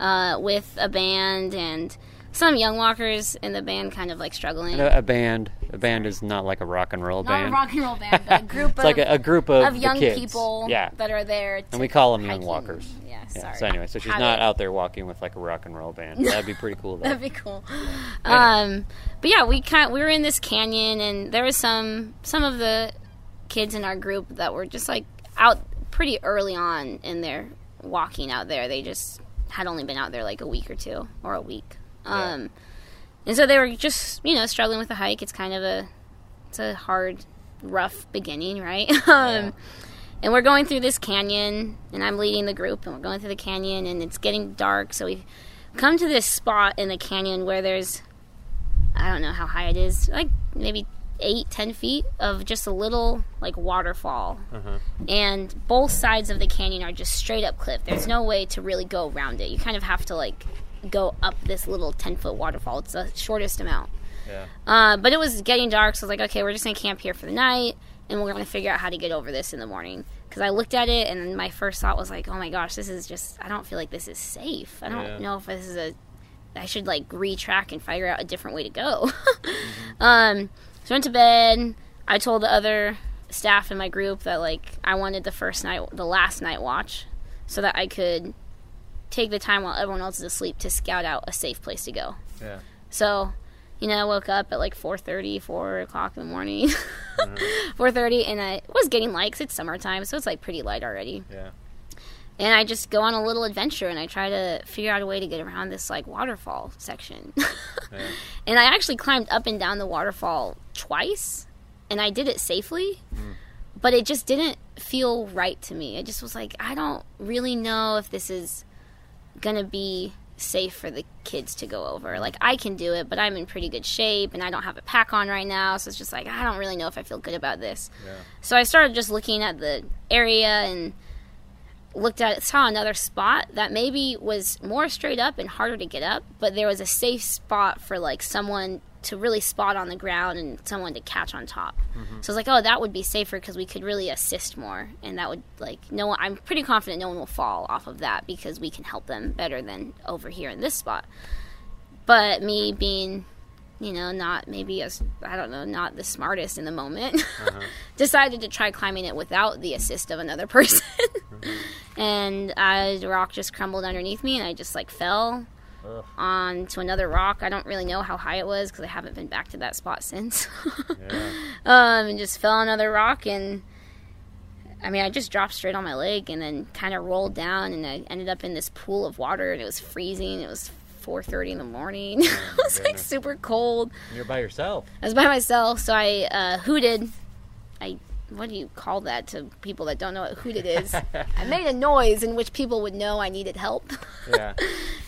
uh, with a band and some young walkers in the band kind of like struggling. A, a band. A band is not like a rock and roll Not band. a rock and roll band, but a group it's of, like a, a group of, of young kids. people Yeah. that are there. To And we call them young walkers. Yeah, Yeah. sorry. So anyway, so she's not it. out there walking with like a rock and roll band. That'd be pretty cool. That'd be cool. Um, but yeah, we kind we were in this canyon, and there was some some of the kids in our group that were just like out pretty early on in their walking out there. They just had only been out there like a week or two or a week. Um, and so they were just you know struggling with the hike. It's kind of a it's a hard, rough beginning, right? um, and we're going through this canyon, and I'm leading the group, and we're going through the canyon, and it's getting dark. So we've come to this spot in the canyon where there's, I don't know how high it is, like maybe eight, ten feet of just a little like waterfall, Uh-huh. and both sides of the canyon are just straight up cliff. There's no way to really go around it. You kind of have to like go up this little ten foot waterfall. It's the shortest amount. Yeah. Uh, but it was getting dark, so I was like, okay, we're just gonna camp here for the night, and we're gonna figure out how to get over this in the morning. Because I looked at it, and my first thought was like, oh my gosh, this is just, I don't feel like this is safe. I don't Yeah. know if this is a, I should like retrack and figure out a different way to go. um, so I went to bed. I told the other staff in my group that like I wanted the first night, the last night watch, so that I could take the time while everyone else is asleep to scout out a safe place to go. Yeah. So, you know, I woke up at like 4.30, 4 o'clock in the morning. Mm-hmm. 4.30, and I was getting likes. it's summertime, so it's like pretty light already. Yeah. And I just go on a little adventure, and I try to figure out a way to get around this like waterfall section. Yeah. and I actually climbed up and down the waterfall twice, and I did it safely. Mm. But it just didn't feel right to me. It just was like, I don't really know if this is gonna be safe for the kids to go over. Like I can do it, but I'm in pretty good shape and I don't have a pack on right now, so it's just like I don't really know if I feel good about this. Yeah. So I started just looking at the area and looked at it, saw another spot that maybe was more straight up and harder to get up, but there was a safe spot for like someone to really spot on the ground and someone to catch on top. So I was like, oh, that would be safer because we could really assist more, and that would like no one. I'm pretty confident no one will fall off of that because we can help them better than over here in this spot. But me being, you know, not maybe as I don't know, not the smartest in the moment, decided to try climbing it without the assist of another person. and uh, the rock just crumbled underneath me, and I just like fell Ugh. onto another rock. I don't really know how high it was because I haven't been back to that spot since. Yeah. um, and just fell on another rock and. I mean, I just dropped straight on my leg and then kind of rolled down, and I ended up in this pool of water, and it was freezing. It was 4:30 in the morning. it was like super cold. You're by yourself. I was by myself, so I uh, hooted. I what do you call that to people that don't know what hooted is? I made a noise in which people would know I needed help, Yeah.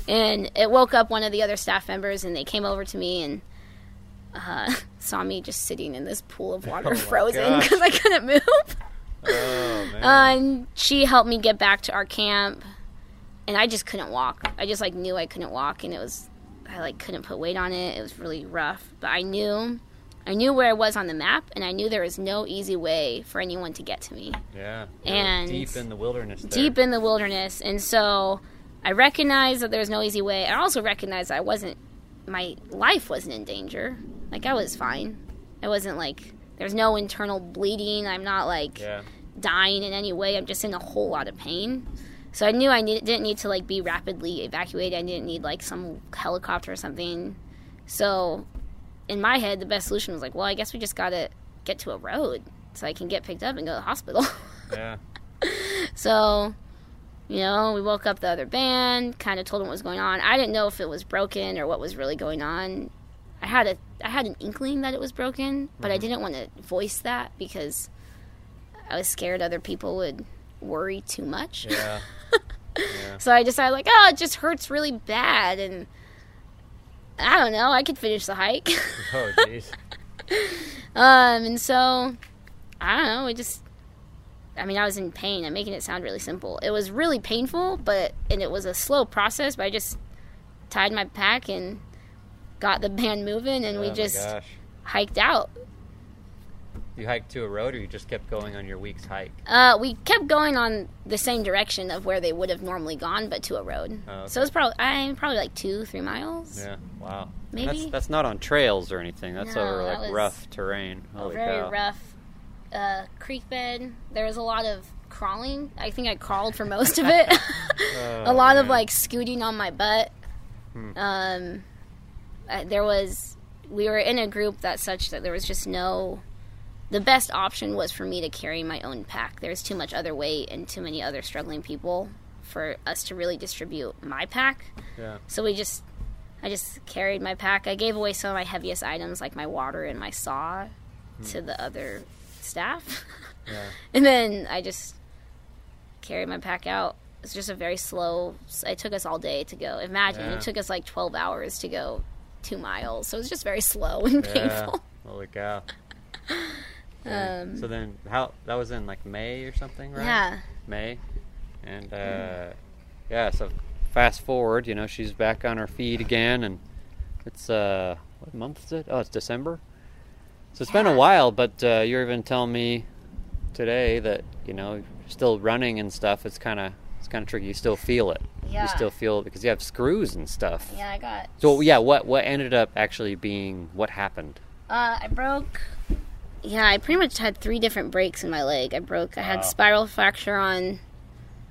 And it woke up one of the other staff members, and they came over to me and uh, saw me just sitting in this pool of water, Oh frozen because I couldn't move. Oh man. Uh, and she helped me get back to our camp, and I just couldn't walk. I just like knew I couldn't walk, and it was I like couldn't put weight on it. It was really rough, but I knew I knew where I was on the map, and I knew there was no easy way for anyone to get to me. yeah. And deep in the wilderness. There. Deep in the wilderness, and so I recognized that there was no easy way. I also recognized that I wasn't my life wasn't in danger. Like I was fine. I wasn't like there's no internal bleeding. I'm not like Yeah. dying in any way. I'm just in a whole lot of pain. So I knew I need, didn't need to like be rapidly evacuated. I didn't need like some helicopter or something. So in my head, the best solution was like, well, I guess we just gotta get to a road so I can get picked up and go to the hospital. Yeah. so, you know, we woke up the other band, kind of told them what was going on. I didn't know if it was broken or what was really going on. I had a I had an inkling that it was broken, but I didn't want to voice that because I was scared other people would worry too much. Yeah. So I decided like, oh, it just hurts really bad and I don't know, I could finish the hike. Oh jeez. um and so I don't know, we just I mean, I was in pain. I'm making it sound really simple. It was really painful, but and it was a slow process, but I just tied my pack and got the band moving and oh we just gosh. hiked out. You hiked to a road, or you just kept going on your week's hike? Uh, we kept going on the same direction of where they would have normally gone, but to a road. Oh, okay. So it was probably I'm probably like two, three miles. Yeah. Wow. Maybe. That's, that's not on trails or anything. That's No, over that like was rough terrain. a Holy very cow. rough uh, creek bed. There was a lot of crawling. I think I crawled for most of it. Oh, a lot of like scooting on my butt. Hmm. Um, there was we were in a group that such that there was just no. The best option was for me to carry my own pack. There's too much other weight and too many other struggling people for us to really distribute my pack. Yeah. So we just, I just carried my pack. I gave away some of my heaviest items, like my water and my saw, to the other staff. Yeah. and then I just carried my pack out. It's just a very slow. It took us all day to go. Imagine Yeah. it took us like twelve hours to go two miles. So it was just very slow and Yeah. painful. Holy cow. Um, so then, how that was in like May or something, right? Yeah. May, and uh, yeah. So fast forward, you know, she's back on her feet again, and it's uh, what month is it? Oh, it's December. So it's been a while, but uh, you're even telling me today that you know, still running and stuff. It's kind of it's kind of tricky. You still feel it. Yeah. You still feel it because you have screws and stuff. Yeah, I got. So yeah, what what ended up actually being what happened? Uh, I broke. Yeah, I pretty much had three different breaks in my leg. I broke. I Wow. had spiral fracture on,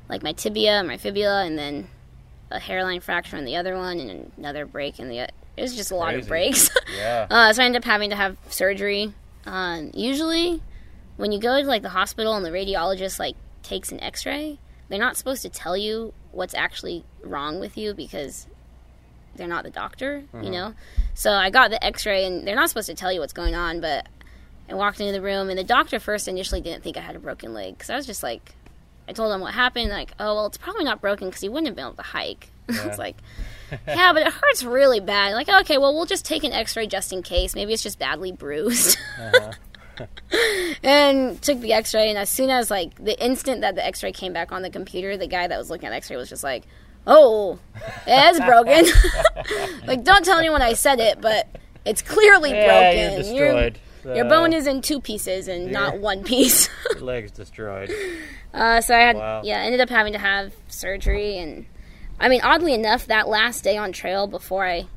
like my tibia, my fibula, and then a hairline fracture on the other one, and another break in the. It was just a lot of breaks. Yeah. uh, so I ended up having to have surgery. Um, usually, when you go to like the hospital and the radiologist like takes an X-ray, they're not supposed to tell you what's actually wrong with you because they're not the doctor, you know. So I got the X-ray, and they're not supposed to tell you what's going on. But I walked into the room, and the doctor first initially didn't think I had a broken leg because I was just like, I told him what happened. Like, oh well, it's probably not broken because he wouldn't have been able to hike. Yeah. was like, yeah, but it hurts really bad. Like, okay, well, we'll just take an X-ray just in case. Maybe it's just badly bruised. Uh-huh. and took the X-ray, and as soon as like the instant that the X-ray came back on the computer, the guy that was looking at X-ray was just like, "Oh, it is broken." like, don't tell anyone I said it, but it's clearly Yeah, broken. you're destroyed. Your Uh, bone is in two pieces and not one piece. Your leg's destroyed. Uh, so I had, Wow. yeah, ended up having to have surgery, and I mean, oddly enough, that last day on trail before I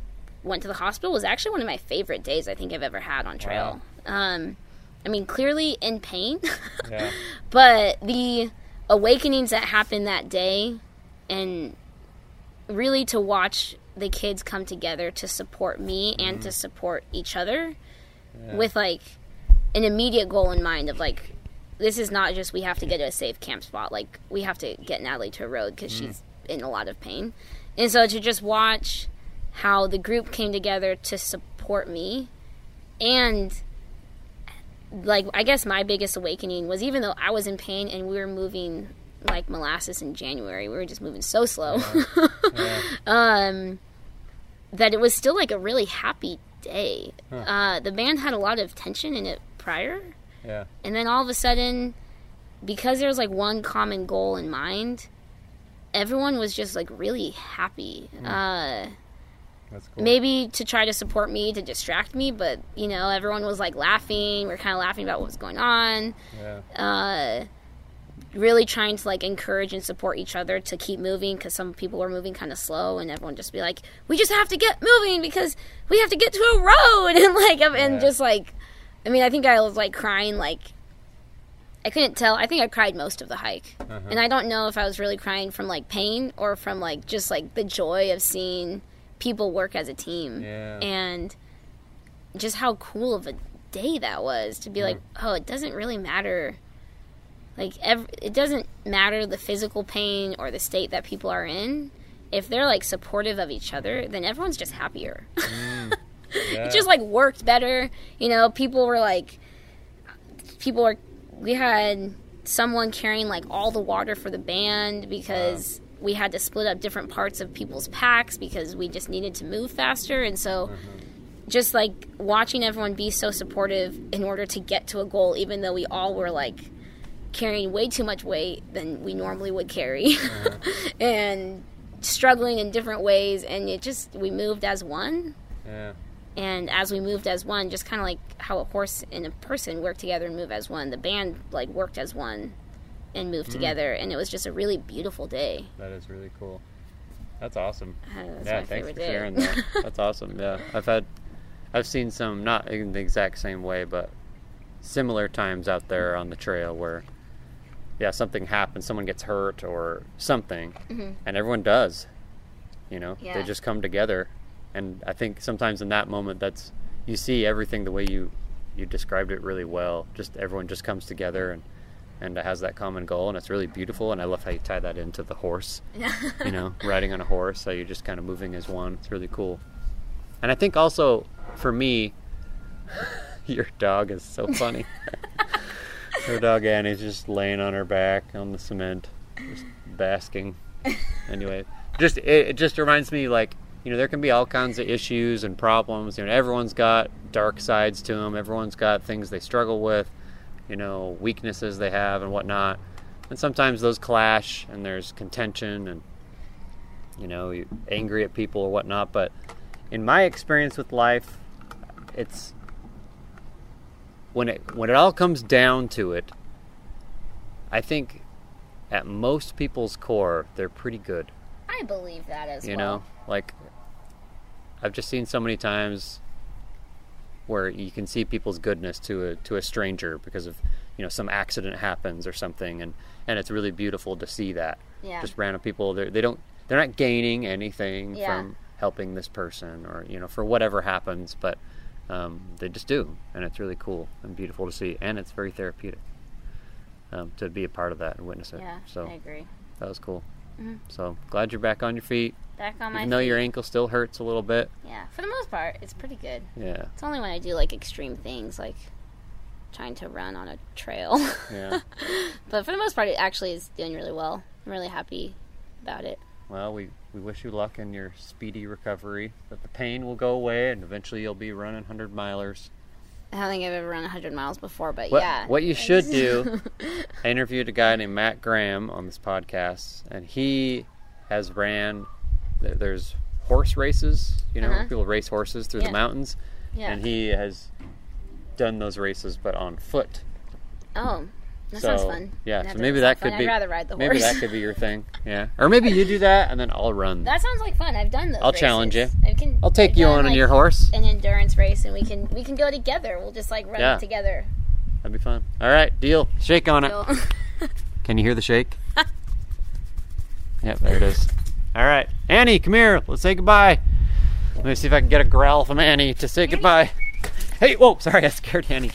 went to the hospital was actually one of my favorite days I think I've ever had on trail. Um, I mean, clearly in pain, Yeah. but the awakenings that happened that day, and really to watch the kids come together to support me and to support each other Yeah. with like an immediate goal in mind of like this is not just we have to get to a safe camp spot like we have to get natalie to a road because she's in a lot of pain and so to just watch how the group came together to support me and like i guess my biggest awakening was even though i was in pain and we were moving like molasses in january we were just moving so slow Yeah. um, that it was still like a really happy day. Huh. Uh, the band had a lot of tension in it prior, Yeah. and then all of a sudden, because there was like one common goal in mind, everyone was just like really happy. Uh, That's cool. maybe to try to support me to distract me, but you know, everyone was like laughing. We are kind of laughing about what was going on Yeah. uh, really trying to like encourage and support each other to keep moving because some people were moving kind of slow and everyone just be like we just have to get moving because we have to get to a road and like and Yeah. just like i mean i think i was like crying like i couldn't tell. I think i cried most of the hike. Uh-huh. and i don't know if i was really crying from like pain or from like just like the joy of seeing people work as a team. Yeah. and just how cool of a day that was to be like oh it doesn't really matter. Like ev- it doesn't matter the physical pain or the state that people are in. If they're like supportive of each other then everyone's just happier. Yeah. it just like worked better. You know people were like people were we had someone carrying like all the water for the band because we had to split up different parts of people's packs because we just needed to move faster. And so uh-huh. just like watching everyone be so supportive in order to get to a goal even though we all were like carrying way too much weight than we normally would carry. Uh-huh. And struggling in different ways. And it just we moved as one. Yeah. And as we moved as one, just kind of like how a horse and a person work together and move as one, the band like worked as one and moved together, and it was just a really beautiful day. That is really cool. That's awesome. Uh, that's yeah, thanks for day. sharing that. That's awesome. Yeah, I've had, I've seen some not in the exact same way, but similar times out there on the trail where, yeah, something happens, someone gets hurt or something, and everyone does. You know, they Mm-hmm. Just come together, and I think sometimes in that moment, that's you see everything the way you you described it really well. Just everyone just comes together and and has that common goal, and it's really beautiful. And I love how you tie that into the horse Yeah. you know, riding on a horse. So you're just kind of moving as one. It's really cool. And I think also for me, your dog is so funny. Her dog Annie's just laying on her back on the cement, just basking. Anyway, just it, it just reminds me like you know there can be all kinds of issues and problems. You know, everyone's got dark sides to them. Everyone's got things they struggle with. You know, weaknesses they have and whatnot. And sometimes those clash, and there's contention, and you know, you're angry at people or whatnot. But in my experience with life, it's when it when it all comes down to it, I think at most people's core, they're pretty good. I believe that as You well. You know, like I've just seen so many times where you can see people's goodness to a to a stranger because of you know some accident happens or something, and and it's really beautiful to see that. Yeah. Just random people, they they don't they're not gaining anything Yeah. from helping this person or you know for whatever happens, but um, they just do, and it's really cool and beautiful to see, and it's very therapeutic um, to be a part of that and witness it. Yeah, so I agree. that was cool. Mhm. So glad you're back on your feet. Back on my Even though your ankle still hurts a little bit. Yeah, for the most part, it's pretty good. Yeah. It's only when I do like extreme things, like trying to run on a trail. Yeah. but for the most part, it actually is doing really well. I'm really happy about it. Well, we, we wish you luck in your speedy recovery. That the pain will go away and eventually you'll be running 100 milers. I don't think I've ever run 100 miles before, but What, yeah. what you should do, I interviewed a guy named Matt Graham on this podcast, and he has ran, there's horse races, you know, Uh-huh. people race horses through the mountains, yeah. and he has done those races but on foot. oh, that so, sounds fun. Yeah, That so maybe that fun. could be. I'd rather ride the horse. Maybe that could be your thing. Yeah, or maybe you do that and then I'll run. That sounds like fun. I've done those. I'll challenge you. I can, I'll take I've you on like, your horse. An endurance race, and we can we can go together. We'll just like run Yeah. together. That'd be fun. All right, deal. Shake on it. Can you hear the shake? yep, there it is. All right, Annie, come here. Let's say goodbye. Let me see if I can get a growl from Annie to say goodbye. Hey, whoa, sorry, I scared Annie.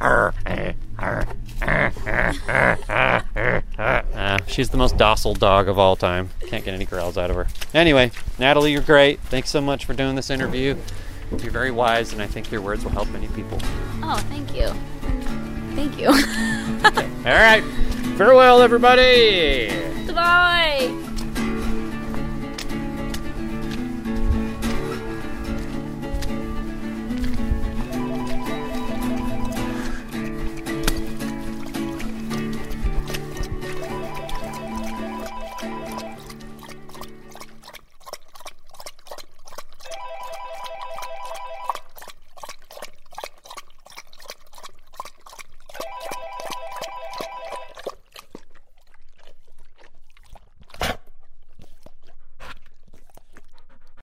Arr, eh, arr, Ah, she's the most docile dog of all time. Can't get any growls out of her. Anyway, Natalie, you're great. Thanks so much for doing this interview. You're very wise, and I think your words will help many people. oh, thank you. Thank you. All right, farewell, everybody. Goodbye.